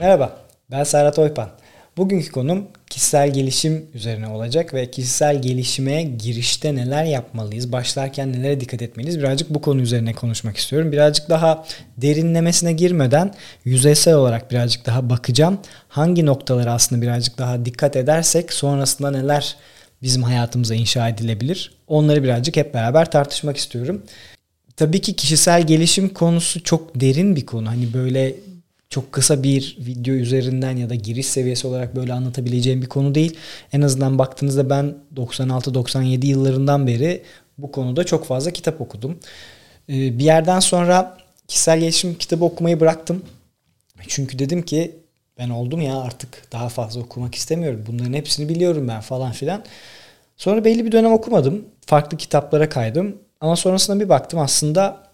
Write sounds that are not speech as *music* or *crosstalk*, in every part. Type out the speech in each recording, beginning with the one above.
Merhaba, ben Serhat Oypan. Bugünkü konum kişisel gelişim üzerine olacak ve kişisel gelişime girişte neler yapmalıyız, başlarken nelere dikkat etmeliyiz birazcık bu konu üzerine konuşmak istiyorum. Birazcık daha derinlemesine girmeden yüzeysel olarak birazcık daha bakacağım. Hangi noktalara aslında birazcık daha dikkat edersek sonrasında neler bizim hayatımıza inşa edilebilir onları birazcık hep beraber tartışmak istiyorum. Tabii ki kişisel gelişim konusu çok derin bir konu. Hani böyle çok kısa bir video üzerinden ya da giriş seviyesi olarak böyle anlatabileceğim bir konu değil. En azından baktığınızda ben 96-97 yıllarından beri bu konuda çok fazla kitap okudum. Ee, bir yerden sonra kişisel gelişim kitabı okumayı bıraktım. Çünkü dedim ki ben oldum ya artık daha fazla okumak istemiyorum. Bunların hepsini biliyorum ben falan filan. Sonra belli bir dönem okumadım. Farklı kitaplara kaydım. Ama sonrasında bir baktım aslında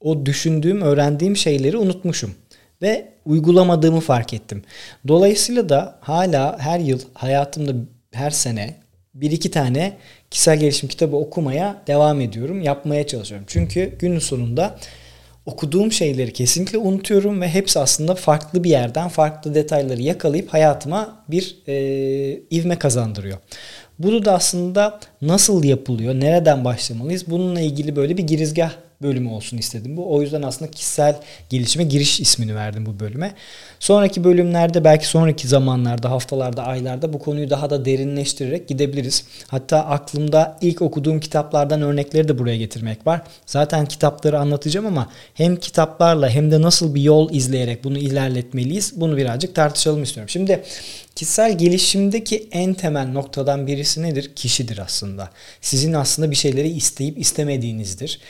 o düşündüğüm, öğrendiğim şeyleri unutmuşum ve uygulamadığımı fark ettim. Dolayısıyla da hala her yıl hayatımda her sene bir iki tane kişisel gelişim kitabı okumaya devam ediyorum. Yapmaya çalışıyorum. Çünkü günün sonunda okuduğum şeyleri kesinlikle unutuyorum ve hepsi aslında farklı bir yerden farklı detayları yakalayıp hayatıma bir e, ivme kazandırıyor. Bunu da aslında nasıl yapılıyor, nereden başlamalıyız bununla ilgili böyle bir girizgah bölümü olsun istedim bu. O yüzden aslında kişisel gelişime giriş ismini verdim bu bölüme. Sonraki bölümlerde belki sonraki zamanlarda, haftalarda, aylarda bu konuyu daha da derinleştirerek gidebiliriz. Hatta aklımda ilk okuduğum kitaplardan örnekleri de buraya getirmek var. Zaten kitapları anlatacağım ama hem kitaplarla hem de nasıl bir yol izleyerek bunu ilerletmeliyiz bunu birazcık tartışalım istiyorum. Şimdi Kişisel gelişimdeki en temel noktadan birisi nedir? Kişidir aslında. Sizin aslında bir şeyleri isteyip istemediğinizdir.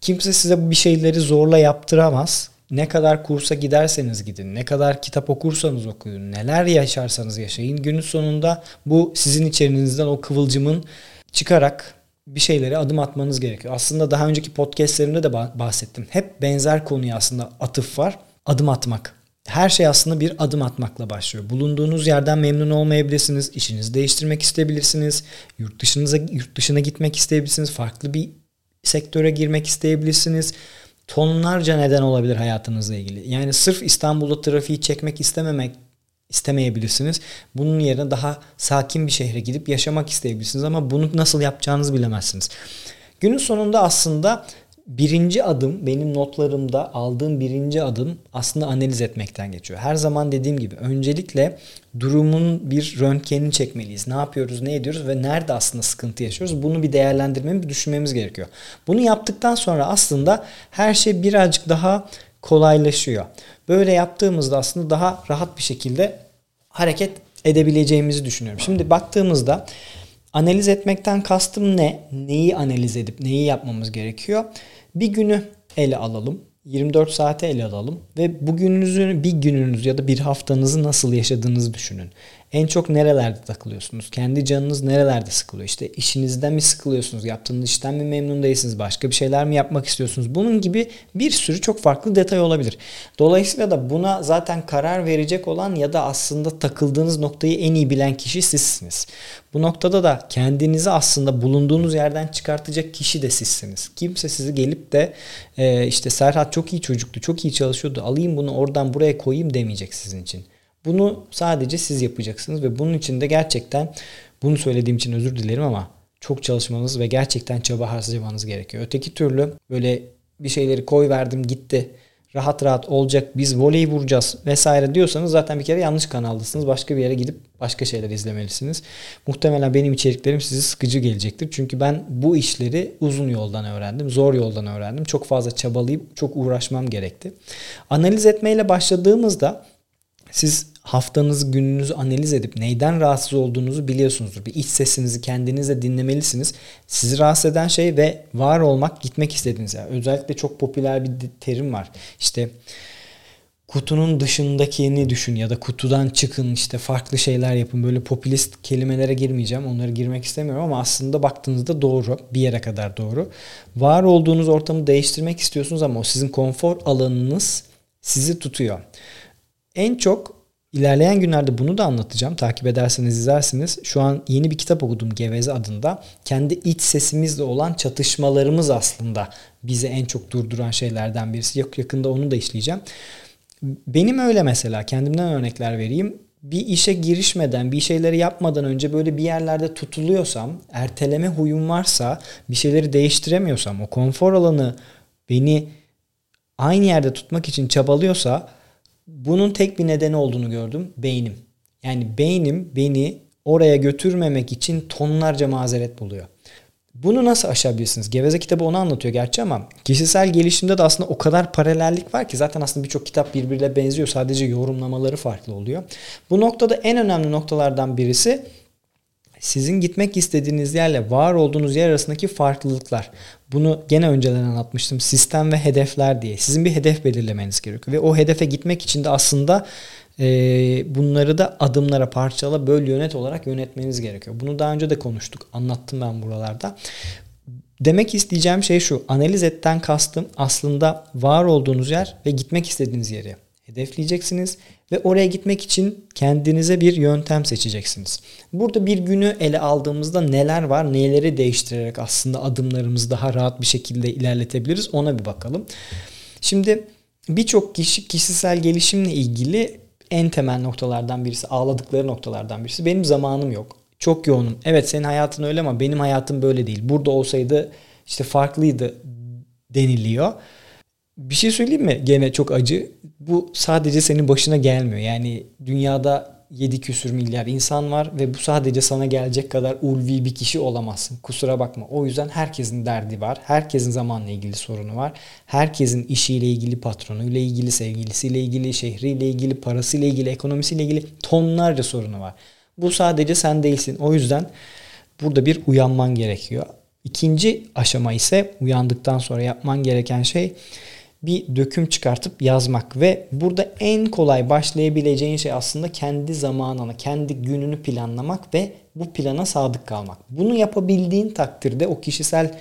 Kimse size bir şeyleri zorla yaptıramaz. Ne kadar kursa giderseniz gidin, ne kadar kitap okursanız okuyun, neler yaşarsanız yaşayın. Günün sonunda bu sizin içerinizden o kıvılcımın çıkarak bir şeylere adım atmanız gerekiyor. Aslında daha önceki podcastlerimde de bahsettim. Hep benzer konuya aslında atıf var. Adım atmak. Her şey aslında bir adım atmakla başlıyor. Bulunduğunuz yerden memnun olmayabilirsiniz. işinizi değiştirmek isteyebilirsiniz. Yurt dışınıza yurt dışına gitmek isteyebilirsiniz. Farklı bir sektöre girmek isteyebilirsiniz. Tonlarca neden olabilir hayatınızla ilgili. Yani sırf İstanbul'da trafiği çekmek istememek istemeyebilirsiniz. Bunun yerine daha sakin bir şehre gidip yaşamak isteyebilirsiniz ama bunu nasıl yapacağınızı bilemezsiniz. Günün sonunda aslında birinci adım benim notlarımda aldığım birinci adım aslında analiz etmekten geçiyor. Her zaman dediğim gibi öncelikle durumun bir röntgenini çekmeliyiz. Ne yapıyoruz, ne ediyoruz ve nerede aslında sıkıntı yaşıyoruz? Bunu bir değerlendirmemiz, bir düşünmemiz gerekiyor. Bunu yaptıktan sonra aslında her şey birazcık daha kolaylaşıyor. Böyle yaptığımızda aslında daha rahat bir şekilde hareket edebileceğimizi düşünüyorum. Şimdi baktığımızda analiz etmekten kastım ne? Neyi analiz edip neyi yapmamız gerekiyor? Bir günü ele alalım. 24 saate ele alalım ve bugününüzü bir gününüz ya da bir haftanızı nasıl yaşadığınızı düşünün. En çok nerelerde takılıyorsunuz? Kendi canınız nerelerde sıkılıyor? İşte işinizden mi sıkılıyorsunuz? Yaptığınız işten mi memnun değilsiniz? Başka bir şeyler mi yapmak istiyorsunuz? Bunun gibi bir sürü çok farklı detay olabilir. Dolayısıyla da buna zaten karar verecek olan ya da aslında takıldığınız noktayı en iyi bilen kişi sizsiniz. Bu noktada da kendinizi aslında bulunduğunuz yerden çıkartacak kişi de sizsiniz. Kimse sizi gelip de e, işte Serhat çok iyi çocuktu, çok iyi çalışıyordu. Alayım bunu oradan buraya koyayım demeyecek sizin için. Bunu sadece siz yapacaksınız ve bunun için de gerçekten bunu söylediğim için özür dilerim ama çok çalışmanız ve gerçekten çaba harcamanız gerekiyor. Öteki türlü böyle bir şeyleri koy verdim gitti rahat rahat olacak biz voley vuracağız vesaire diyorsanız zaten bir kere yanlış kanaldasınız. Başka bir yere gidip başka şeyler izlemelisiniz. Muhtemelen benim içeriklerim sizi sıkıcı gelecektir. Çünkü ben bu işleri uzun yoldan öğrendim. Zor yoldan öğrendim. Çok fazla çabalayıp çok uğraşmam gerekti. Analiz etmeyle başladığımızda siz haftanızı, gününüzü analiz edip neyden rahatsız olduğunuzu biliyorsunuzdur. Bir iç sesinizi kendinizle dinlemelisiniz. Sizi rahatsız eden şey ve var olmak, gitmek istediğiniz yer. Özellikle çok popüler bir terim var. İşte kutunun dışındakini düşün ya da kutudan çıkın işte farklı şeyler yapın. Böyle popülist kelimelere girmeyeceğim. Onları girmek istemiyorum ama aslında baktığınızda doğru. Bir yere kadar doğru. Var olduğunuz ortamı değiştirmek istiyorsunuz ama o sizin konfor alanınız sizi tutuyor. En çok ilerleyen günlerde bunu da anlatacağım. Takip ederseniz izlersiniz. Şu an yeni bir kitap okudum Geveze adında. Kendi iç sesimizle olan çatışmalarımız aslında bizi en çok durduran şeylerden birisi. Yakında onu da işleyeceğim. Benim öyle mesela kendimden örnekler vereyim. Bir işe girişmeden, bir şeyleri yapmadan önce böyle bir yerlerde tutuluyorsam, erteleme huyum varsa, bir şeyleri değiştiremiyorsam, o konfor alanı beni aynı yerde tutmak için çabalıyorsa bunun tek bir nedeni olduğunu gördüm. Beynim. Yani beynim beni oraya götürmemek için tonlarca mazeret buluyor. Bunu nasıl aşabilirsiniz? Geveze kitabı onu anlatıyor gerçi ama kişisel gelişimde de aslında o kadar paralellik var ki zaten aslında birçok kitap birbiriyle benziyor. Sadece yorumlamaları farklı oluyor. Bu noktada en önemli noktalardan birisi sizin gitmek istediğiniz yerle var olduğunuz yer arasındaki farklılıklar. Bunu gene önceden anlatmıştım. Sistem ve hedefler diye. Sizin bir hedef belirlemeniz gerekiyor. Ve o hedefe gitmek için de aslında e, bunları da adımlara parçala böl yönet olarak yönetmeniz gerekiyor. Bunu daha önce de konuştuk. Anlattım ben buralarda. Demek isteyeceğim şey şu. Analiz etten kastım aslında var olduğunuz yer ve gitmek istediğiniz yeri hedefleyeceksiniz ve oraya gitmek için kendinize bir yöntem seçeceksiniz. Burada bir günü ele aldığımızda neler var, neleri değiştirerek aslında adımlarımızı daha rahat bir şekilde ilerletebiliriz ona bir bakalım. Şimdi birçok kişi kişisel gelişimle ilgili en temel noktalardan birisi, ağladıkları noktalardan birisi benim zamanım yok. Çok yoğunum. Evet senin hayatın öyle ama benim hayatım böyle değil. Burada olsaydı işte farklıydı deniliyor. Bir şey söyleyeyim mi? Gene çok acı. Bu sadece senin başına gelmiyor. Yani dünyada 7 küsür milyar insan var ve bu sadece sana gelecek kadar ulvi bir kişi olamazsın. Kusura bakma. O yüzden herkesin derdi var. Herkesin zamanla ilgili sorunu var. Herkesin işiyle ilgili, patronuyla ilgili, sevgilisiyle ilgili, şehriyle ilgili, parasıyla ilgili, ekonomisiyle ilgili tonlarca sorunu var. Bu sadece sen değilsin. O yüzden burada bir uyanman gerekiyor. İkinci aşama ise uyandıktan sonra yapman gereken şey bir döküm çıkartıp yazmak ve burada en kolay başlayabileceğin şey aslında kendi zamanını, kendi gününü planlamak ve bu plana sadık kalmak. Bunu yapabildiğin takdirde o kişisel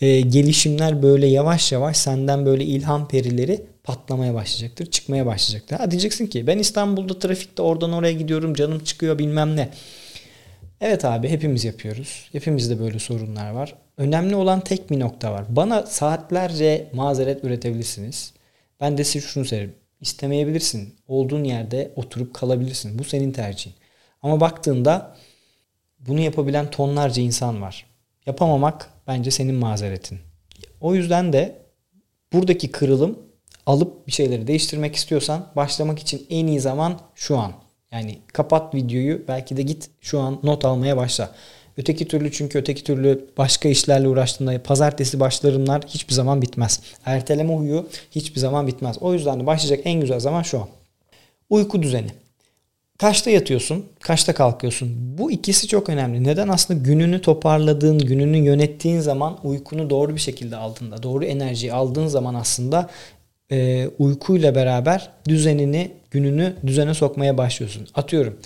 e, gelişimler böyle yavaş yavaş senden böyle ilham perileri patlamaya başlayacaktır, çıkmaya başlayacaktır. Ha diyeceksin ki ben İstanbul'da trafikte oradan oraya gidiyorum, canım çıkıyor bilmem ne. Evet abi hepimiz yapıyoruz. Hepimizde böyle sorunlar var. Önemli olan tek bir nokta var. Bana saatlerce mazeret üretebilirsiniz. Ben de size şunu söylerim. İstemeyebilirsin. Olduğun yerde oturup kalabilirsin. Bu senin tercihin. Ama baktığında bunu yapabilen tonlarca insan var. Yapamamak bence senin mazeretin. O yüzden de buradaki kırılım alıp bir şeyleri değiştirmek istiyorsan başlamak için en iyi zaman şu an. Yani kapat videoyu belki de git şu an not almaya başla. Öteki türlü çünkü öteki türlü başka işlerle uğraştığında pazartesi başlarımlar hiçbir zaman bitmez. Erteleme huyu hiçbir zaman bitmez. O yüzden de başlayacak en güzel zaman şu an. Uyku düzeni. Kaçta yatıyorsun? Kaçta kalkıyorsun? Bu ikisi çok önemli. Neden? Aslında gününü toparladığın, gününü yönettiğin zaman uykunu doğru bir şekilde aldığında, doğru enerjiyi aldığın zaman aslında e, uykuyla beraber düzenini, gününü düzene sokmaya başlıyorsun. Atıyorum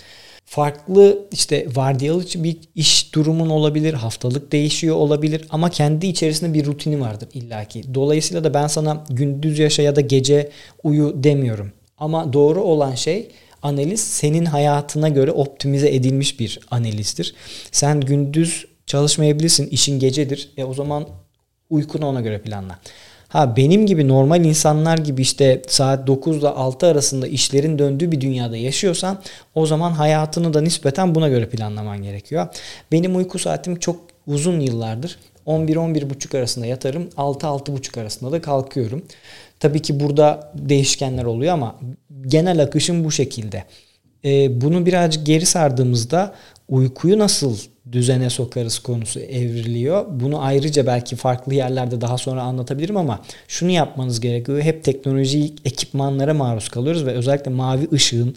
farklı işte vardiyalı bir iş durumun olabilir, haftalık değişiyor olabilir ama kendi içerisinde bir rutini vardır illaki. Dolayısıyla da ben sana gündüz yaşa ya da gece uyu demiyorum. Ama doğru olan şey analiz senin hayatına göre optimize edilmiş bir analizdir. Sen gündüz çalışmayabilirsin, işin gecedir. E o zaman uykunu ona göre planla. Ha benim gibi normal insanlar gibi işte saat 9 ile 6 arasında işlerin döndüğü bir dünyada yaşıyorsan o zaman hayatını da nispeten buna göre planlaman gerekiyor. Benim uyku saatim çok uzun yıllardır 11-11.30 arasında yatarım. 6-6.30 arasında da kalkıyorum. Tabii ki burada değişkenler oluyor ama genel akışım bu şekilde. Ee, bunu birazcık geri sardığımızda uykuyu nasıl düzene sokarız konusu evriliyor. Bunu ayrıca belki farklı yerlerde daha sonra anlatabilirim ama şunu yapmanız gerekiyor. Hep teknolojik ekipmanlara maruz kalıyoruz ve özellikle mavi ışığın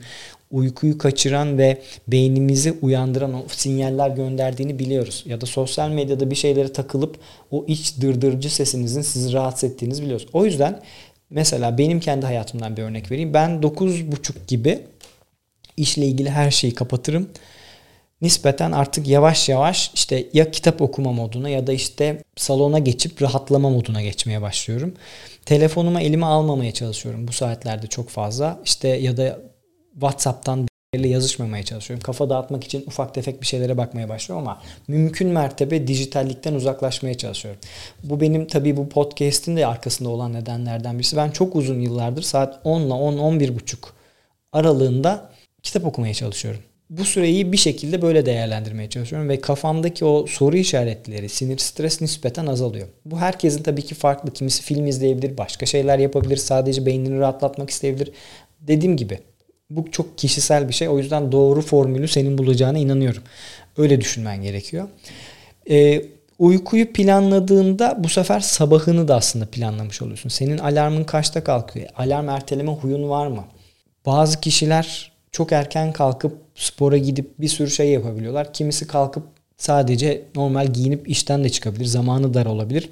uykuyu kaçıran ve beynimizi uyandıran o sinyaller gönderdiğini biliyoruz. Ya da sosyal medyada bir şeylere takılıp o iç dırdırıcı sesinizin sizi rahatsız ettiğinizi biliyoruz. O yüzden mesela benim kendi hayatımdan bir örnek vereyim. Ben 9.30 gibi işle ilgili her şeyi kapatırım nispeten artık yavaş yavaş işte ya kitap okuma moduna ya da işte salona geçip rahatlama moduna geçmeye başlıyorum. Telefonumu elime almamaya çalışıyorum bu saatlerde çok fazla. İşte ya da WhatsApp'tan yazışmamaya çalışıyorum. Kafa dağıtmak için ufak tefek bir şeylere bakmaya başlıyorum ama mümkün mertebe dijitallikten uzaklaşmaya çalışıyorum. Bu benim tabii bu podcast'in de arkasında olan nedenlerden birisi. Ben çok uzun yıllardır saat 10 ile 10-11 buçuk aralığında kitap okumaya çalışıyorum. Bu süreyi bir şekilde böyle değerlendirmeye çalışıyorum ve kafamdaki o soru işaretleri, sinir, stres nispeten azalıyor. Bu herkesin tabii ki farklı. Kimisi film izleyebilir, başka şeyler yapabilir, sadece beynini rahatlatmak isteyebilir. Dediğim gibi bu çok kişisel bir şey. O yüzden doğru formülü senin bulacağına inanıyorum. Öyle düşünmen gerekiyor. Ee, uykuyu planladığında bu sefer sabahını da aslında planlamış oluyorsun. Senin alarmın kaçta kalkıyor? Alarm erteleme huyun var mı? Bazı kişiler çok erken kalkıp spora gidip bir sürü şey yapabiliyorlar. Kimisi kalkıp sadece normal giyinip işten de çıkabilir. Zamanı dar olabilir.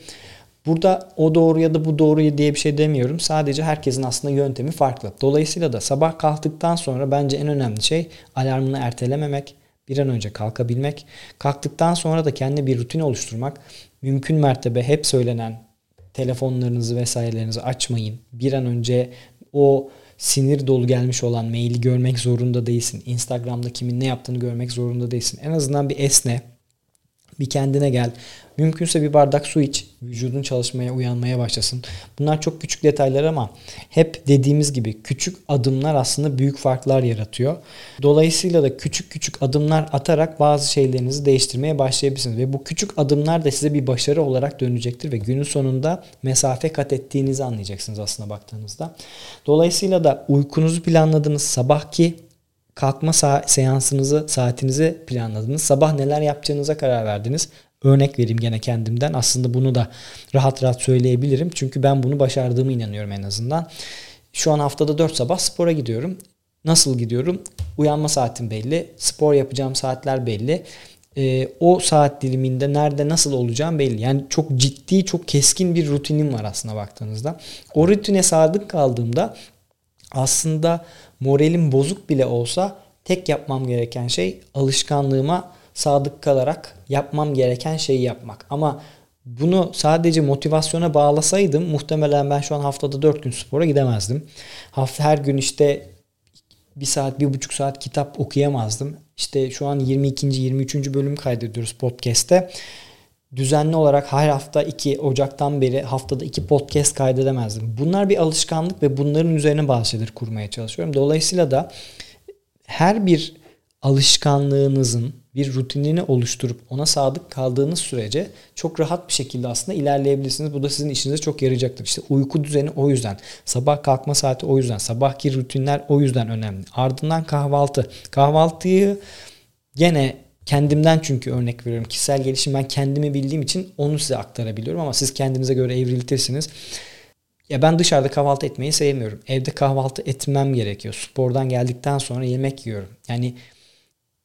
Burada o doğru ya da bu doğru diye bir şey demiyorum. Sadece herkesin aslında yöntemi farklı. Dolayısıyla da sabah kalktıktan sonra bence en önemli şey alarmını ertelememek, bir an önce kalkabilmek. Kalktıktan sonra da kendi bir rutin oluşturmak. Mümkün mertebe hep söylenen telefonlarınızı vesairelerinizi açmayın. Bir an önce o sinir dolu gelmiş olan maili görmek zorunda değilsin. Instagram'da kimin ne yaptığını görmek zorunda değilsin. En azından bir esne, bir kendine gel. Mümkünse bir bardak su iç. Vücudun çalışmaya, uyanmaya başlasın. Bunlar çok küçük detaylar ama hep dediğimiz gibi küçük adımlar aslında büyük farklar yaratıyor. Dolayısıyla da küçük küçük adımlar atarak bazı şeylerinizi değiştirmeye başlayabilirsiniz. Ve bu küçük adımlar da size bir başarı olarak dönecektir ve günün sonunda mesafe kat ettiğinizi anlayacaksınız aslında baktığınızda. Dolayısıyla da uykunuzu planladığınız sabahki kalkma seansınızı, saatinizi planladınız. Sabah neler yapacağınıza karar verdiniz. Örnek vereyim gene kendimden. Aslında bunu da rahat rahat söyleyebilirim. Çünkü ben bunu başardığımı inanıyorum en azından. Şu an haftada 4 sabah spora gidiyorum. Nasıl gidiyorum? Uyanma saatim belli. Spor yapacağım saatler belli. E, o saat diliminde nerede nasıl olacağım belli. Yani çok ciddi, çok keskin bir rutinim var aslında baktığınızda. O rutine sadık kaldığımda aslında moralim bozuk bile olsa tek yapmam gereken şey alışkanlığıma sadık kalarak yapmam gereken şeyi yapmak. Ama bunu sadece motivasyona bağlasaydım muhtemelen ben şu an haftada 4 gün spora gidemezdim. Hafta her gün işte bir saat, bir buçuk saat kitap okuyamazdım. İşte şu an 22. 23. bölüm kaydediyoruz podcast'te. Düzenli olarak her hafta 2 Ocak'tan beri haftada 2 podcast kaydedemezdim. Bunlar bir alışkanlık ve bunların üzerine şeyler kurmaya çalışıyorum. Dolayısıyla da her bir alışkanlığınızın bir rutinini oluşturup ona sadık kaldığınız sürece çok rahat bir şekilde aslında ilerleyebilirsiniz. Bu da sizin işinize çok yarayacaktır. İşte uyku düzeni o yüzden. Sabah kalkma saati o yüzden. Sabahki rutinler o yüzden önemli. Ardından kahvaltı. Kahvaltıyı gene kendimden çünkü örnek veriyorum. Kişisel gelişim ben kendimi bildiğim için onu size aktarabiliyorum ama siz kendinize göre evriltirsiniz. Ya ben dışarıda kahvaltı etmeyi sevmiyorum. Evde kahvaltı etmem gerekiyor. Spordan geldikten sonra yemek yiyorum. Yani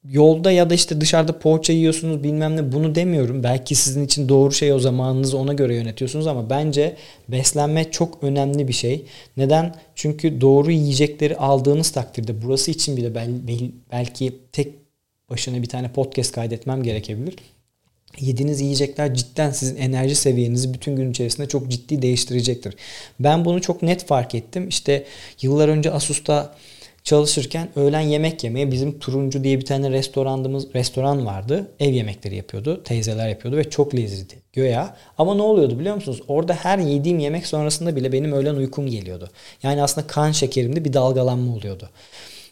yolda ya da işte dışarıda poğaça yiyorsunuz bilmem ne bunu demiyorum. Belki sizin için doğru şey o zamanınızı ona göre yönetiyorsunuz ama bence beslenme çok önemli bir şey. Neden? Çünkü doğru yiyecekleri aldığınız takdirde burası için bile bel, bel, belki tek başına bir tane podcast kaydetmem gerekebilir. Yediğiniz yiyecekler cidden sizin enerji seviyenizi bütün gün içerisinde çok ciddi değiştirecektir. Ben bunu çok net fark ettim. İşte yıllar önce Asus'ta çalışırken öğlen yemek yemeye bizim Turuncu diye bir tane restoranımız restoran vardı. Ev yemekleri yapıyordu. Teyzeler yapıyordu ve çok lezzetli. Göya. Ama ne oluyordu biliyor musunuz? Orada her yediğim yemek sonrasında bile benim öğlen uykum geliyordu. Yani aslında kan şekerimde bir dalgalanma oluyordu.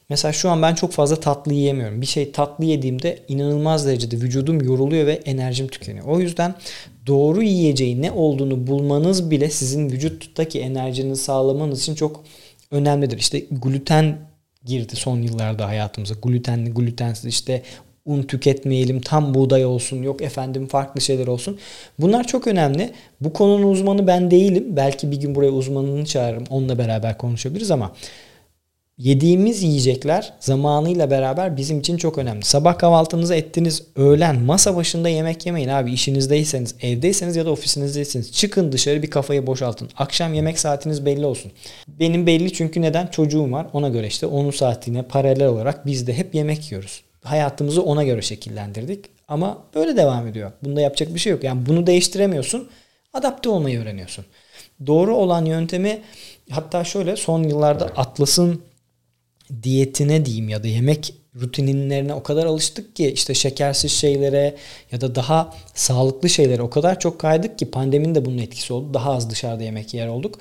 Mesela şu an ben çok fazla tatlı yiyemiyorum. Bir şey tatlı yediğimde inanılmaz derecede vücudum yoruluyor ve enerjim tükeniyor. O yüzden doğru yiyeceği ne olduğunu bulmanız bile sizin vücuttaki enerjinizi sağlamanız için çok önemlidir. İşte gluten girdi son yıllarda hayatımıza. Glutenli, glutensiz işte un tüketmeyelim, tam buğday olsun, yok efendim farklı şeyler olsun. Bunlar çok önemli. Bu konunun uzmanı ben değilim. Belki bir gün buraya uzmanını çağırırım. Onunla beraber konuşabiliriz ama yediğimiz yiyecekler zamanıyla beraber bizim için çok önemli. Sabah kahvaltınızı ettiniz, öğlen masa başında yemek yemeyin abi. İşinizdeyseniz, evdeyseniz ya da ofisinizdeyseniz çıkın dışarı bir kafayı boşaltın. Akşam yemek saatiniz belli olsun. Benim belli çünkü neden? Çocuğum var. Ona göre işte onun saatine paralel olarak biz de hep yemek yiyoruz. Hayatımızı ona göre şekillendirdik. Ama böyle devam ediyor. Bunda yapacak bir şey yok. Yani bunu değiştiremiyorsun. Adapte olmayı öğreniyorsun. Doğru olan yöntemi hatta şöyle son yıllarda Atlas'ın diyetine diyeyim ya da yemek rutinlerine o kadar alıştık ki işte şekersiz şeylere ya da daha sağlıklı şeylere o kadar çok kaydık ki pandeminin de bunun etkisi oldu. Daha az dışarıda yemek yer olduk.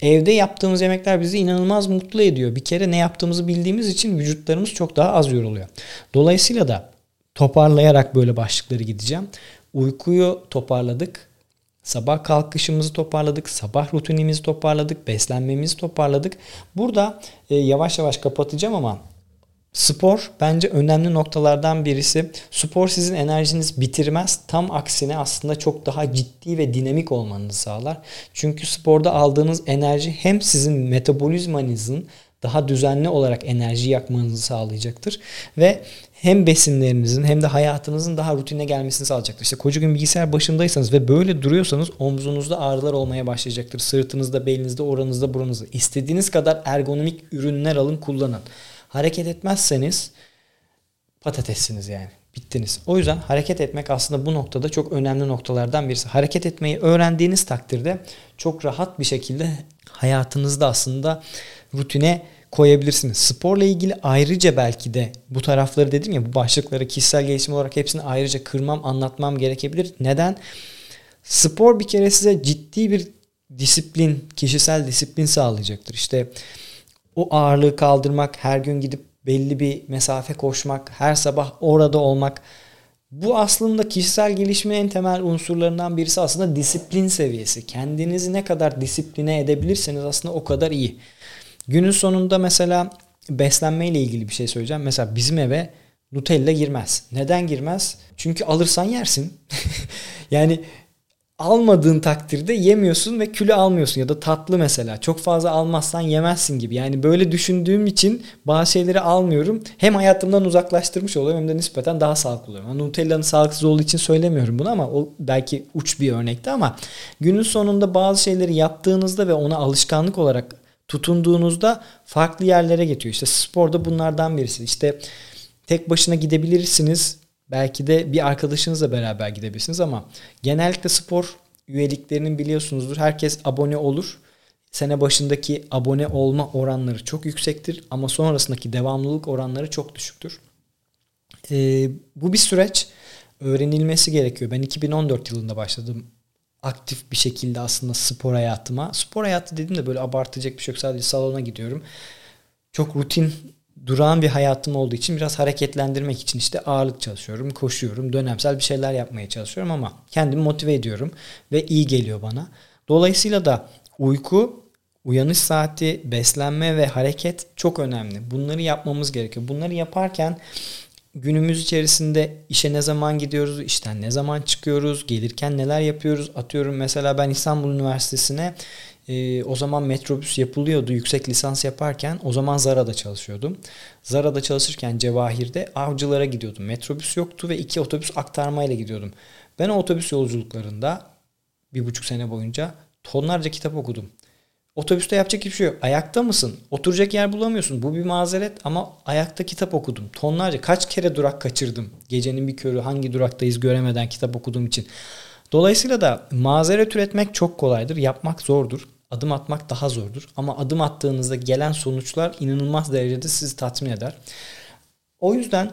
Evde yaptığımız yemekler bizi inanılmaz mutlu ediyor. Bir kere ne yaptığımızı bildiğimiz için vücutlarımız çok daha az yoruluyor. Dolayısıyla da toparlayarak böyle başlıkları gideceğim. Uykuyu toparladık. Sabah kalkışımızı toparladık, sabah rutinimizi toparladık, beslenmemizi toparladık. Burada e, yavaş yavaş kapatacağım ama Spor bence önemli noktalardan birisi. Spor sizin enerjinizi bitirmez. Tam aksine aslında çok daha ciddi ve dinamik olmanızı sağlar. Çünkü sporda aldığınız enerji hem sizin metabolizmanızın daha düzenli olarak enerji yakmanızı sağlayacaktır. Ve hem besinlerinizin hem de hayatınızın daha rutine gelmesini sağlayacaktır. İşte koca gün bilgisayar başındaysanız ve böyle duruyorsanız omzunuzda ağrılar olmaya başlayacaktır. Sırtınızda, belinizde, oranızda, buranızda. İstediğiniz kadar ergonomik ürünler alın kullanın. Hareket etmezseniz patatessiniz yani. Bittiniz. O yüzden hareket etmek aslında bu noktada çok önemli noktalardan birisi. Hareket etmeyi öğrendiğiniz takdirde çok rahat bir şekilde hayatınızda aslında rutine koyabilirsiniz. Sporla ilgili ayrıca belki de bu tarafları dedim ya bu başlıkları kişisel gelişim olarak hepsini ayrıca kırmam anlatmam gerekebilir. Neden? Spor bir kere size ciddi bir disiplin, kişisel disiplin sağlayacaktır. İşte o ağırlığı kaldırmak, her gün gidip belli bir mesafe koşmak, her sabah orada olmak. Bu aslında kişisel gelişimin en temel unsurlarından birisi aslında disiplin seviyesi. Kendinizi ne kadar disipline edebilirseniz aslında o kadar iyi. Günün sonunda mesela beslenme ilgili bir şey söyleyeceğim. Mesela bizim eve Nutella girmez. Neden girmez? Çünkü alırsan yersin. *laughs* yani almadığın takdirde yemiyorsun ve kilo almıyorsun ya da tatlı mesela çok fazla almazsan yemezsin gibi. Yani böyle düşündüğüm için bazı şeyleri almıyorum. Hem hayatımdan uzaklaştırmış oluyorum hem de nispeten daha sağlıklı oluyorum. Yani Nutella'nın sağlıksız olduğu için söylemiyorum bunu ama o belki uç bir örnekti ama günün sonunda bazı şeyleri yaptığınızda ve ona alışkanlık olarak tutunduğunuzda farklı yerlere getiriyor. İşte sporda bunlardan birisi. İşte tek başına gidebilirsiniz Belki de bir arkadaşınızla beraber gidebilirsiniz ama genellikle spor üyeliklerinin biliyorsunuzdur. Herkes abone olur. Sene başındaki abone olma oranları çok yüksektir ama sonrasındaki devamlılık oranları çok düşüktür. Ee, bu bir süreç öğrenilmesi gerekiyor. Ben 2014 yılında başladım aktif bir şekilde aslında spor hayatıma. Spor hayatı dedim de böyle abartacak bir şey yok. Sadece salona gidiyorum. Çok rutin durağan bir hayatım olduğu için biraz hareketlendirmek için işte ağırlık çalışıyorum, koşuyorum, dönemsel bir şeyler yapmaya çalışıyorum ama kendimi motive ediyorum ve iyi geliyor bana. Dolayısıyla da uyku, uyanış saati, beslenme ve hareket çok önemli. Bunları yapmamız gerekiyor. Bunları yaparken günümüz içerisinde işe ne zaman gidiyoruz, işten ne zaman çıkıyoruz, gelirken neler yapıyoruz. Atıyorum mesela ben İstanbul Üniversitesi'ne e, o zaman metrobüs yapılıyordu yüksek lisans yaparken. O zaman Zara'da çalışıyordum. Zara'da çalışırken Cevahir'de avcılara gidiyordum. Metrobüs yoktu ve iki otobüs aktarmayla gidiyordum. Ben o otobüs yolculuklarında bir buçuk sene boyunca tonlarca kitap okudum. Otobüste yapacak hiçbir şey yok. Ayakta mısın? Oturacak yer bulamıyorsun. Bu bir mazeret ama ayakta kitap okudum. Tonlarca kaç kere durak kaçırdım. Gecenin bir körü hangi duraktayız göremeden kitap okuduğum için. Dolayısıyla da mazeret üretmek çok kolaydır. Yapmak zordur adım atmak daha zordur. Ama adım attığınızda gelen sonuçlar inanılmaz derecede sizi tatmin eder. O yüzden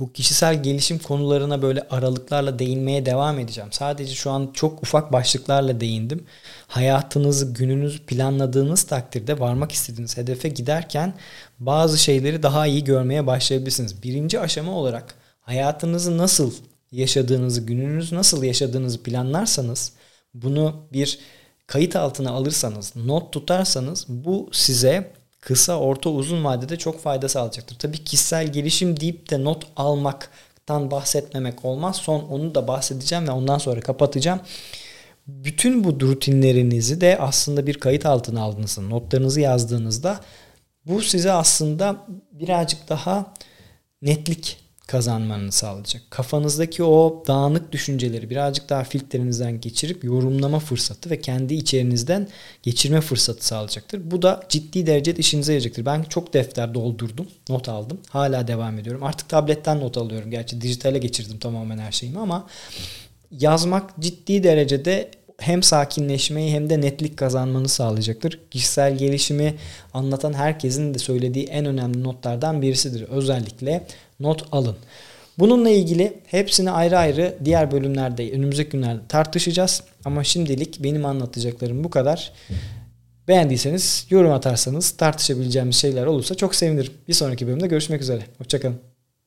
bu kişisel gelişim konularına böyle aralıklarla değinmeye devam edeceğim. Sadece şu an çok ufak başlıklarla değindim. Hayatınızı, gününüzü planladığınız takdirde varmak istediğiniz hedefe giderken bazı şeyleri daha iyi görmeye başlayabilirsiniz. Birinci aşama olarak hayatınızı nasıl yaşadığınızı, gününüzü nasıl yaşadığınızı planlarsanız bunu bir kayıt altına alırsanız, not tutarsanız bu size kısa, orta, uzun vadede çok fayda sağlayacaktır. Tabii kişisel gelişim deyip de not almaktan bahsetmemek olmaz. Son onu da bahsedeceğim ve ondan sonra kapatacağım. Bütün bu rutinlerinizi de aslında bir kayıt altına aldığınızda, notlarınızı yazdığınızda bu size aslında birazcık daha netlik kazanmanı sağlayacak. Kafanızdaki o dağınık düşünceleri birazcık daha filtrenizden geçirip yorumlama fırsatı ve kendi içerinizden geçirme fırsatı sağlayacaktır. Bu da ciddi derecede işinize yarayacaktır. Ben çok defter doldurdum, not aldım. Hala devam ediyorum. Artık tabletten not alıyorum. Gerçi dijitale geçirdim tamamen her şeyimi ama yazmak ciddi derecede hem sakinleşmeyi hem de netlik kazanmanı sağlayacaktır. Kişisel gelişimi anlatan herkesin de söylediği en önemli notlardan birisidir. Özellikle not alın. Bununla ilgili hepsini ayrı ayrı diğer bölümlerde önümüzdeki günlerde tartışacağız. Ama şimdilik benim anlatacaklarım bu kadar. Beğendiyseniz yorum atarsanız tartışabileceğimiz şeyler olursa çok sevinirim. Bir sonraki bölümde görüşmek üzere. Hoşçakalın.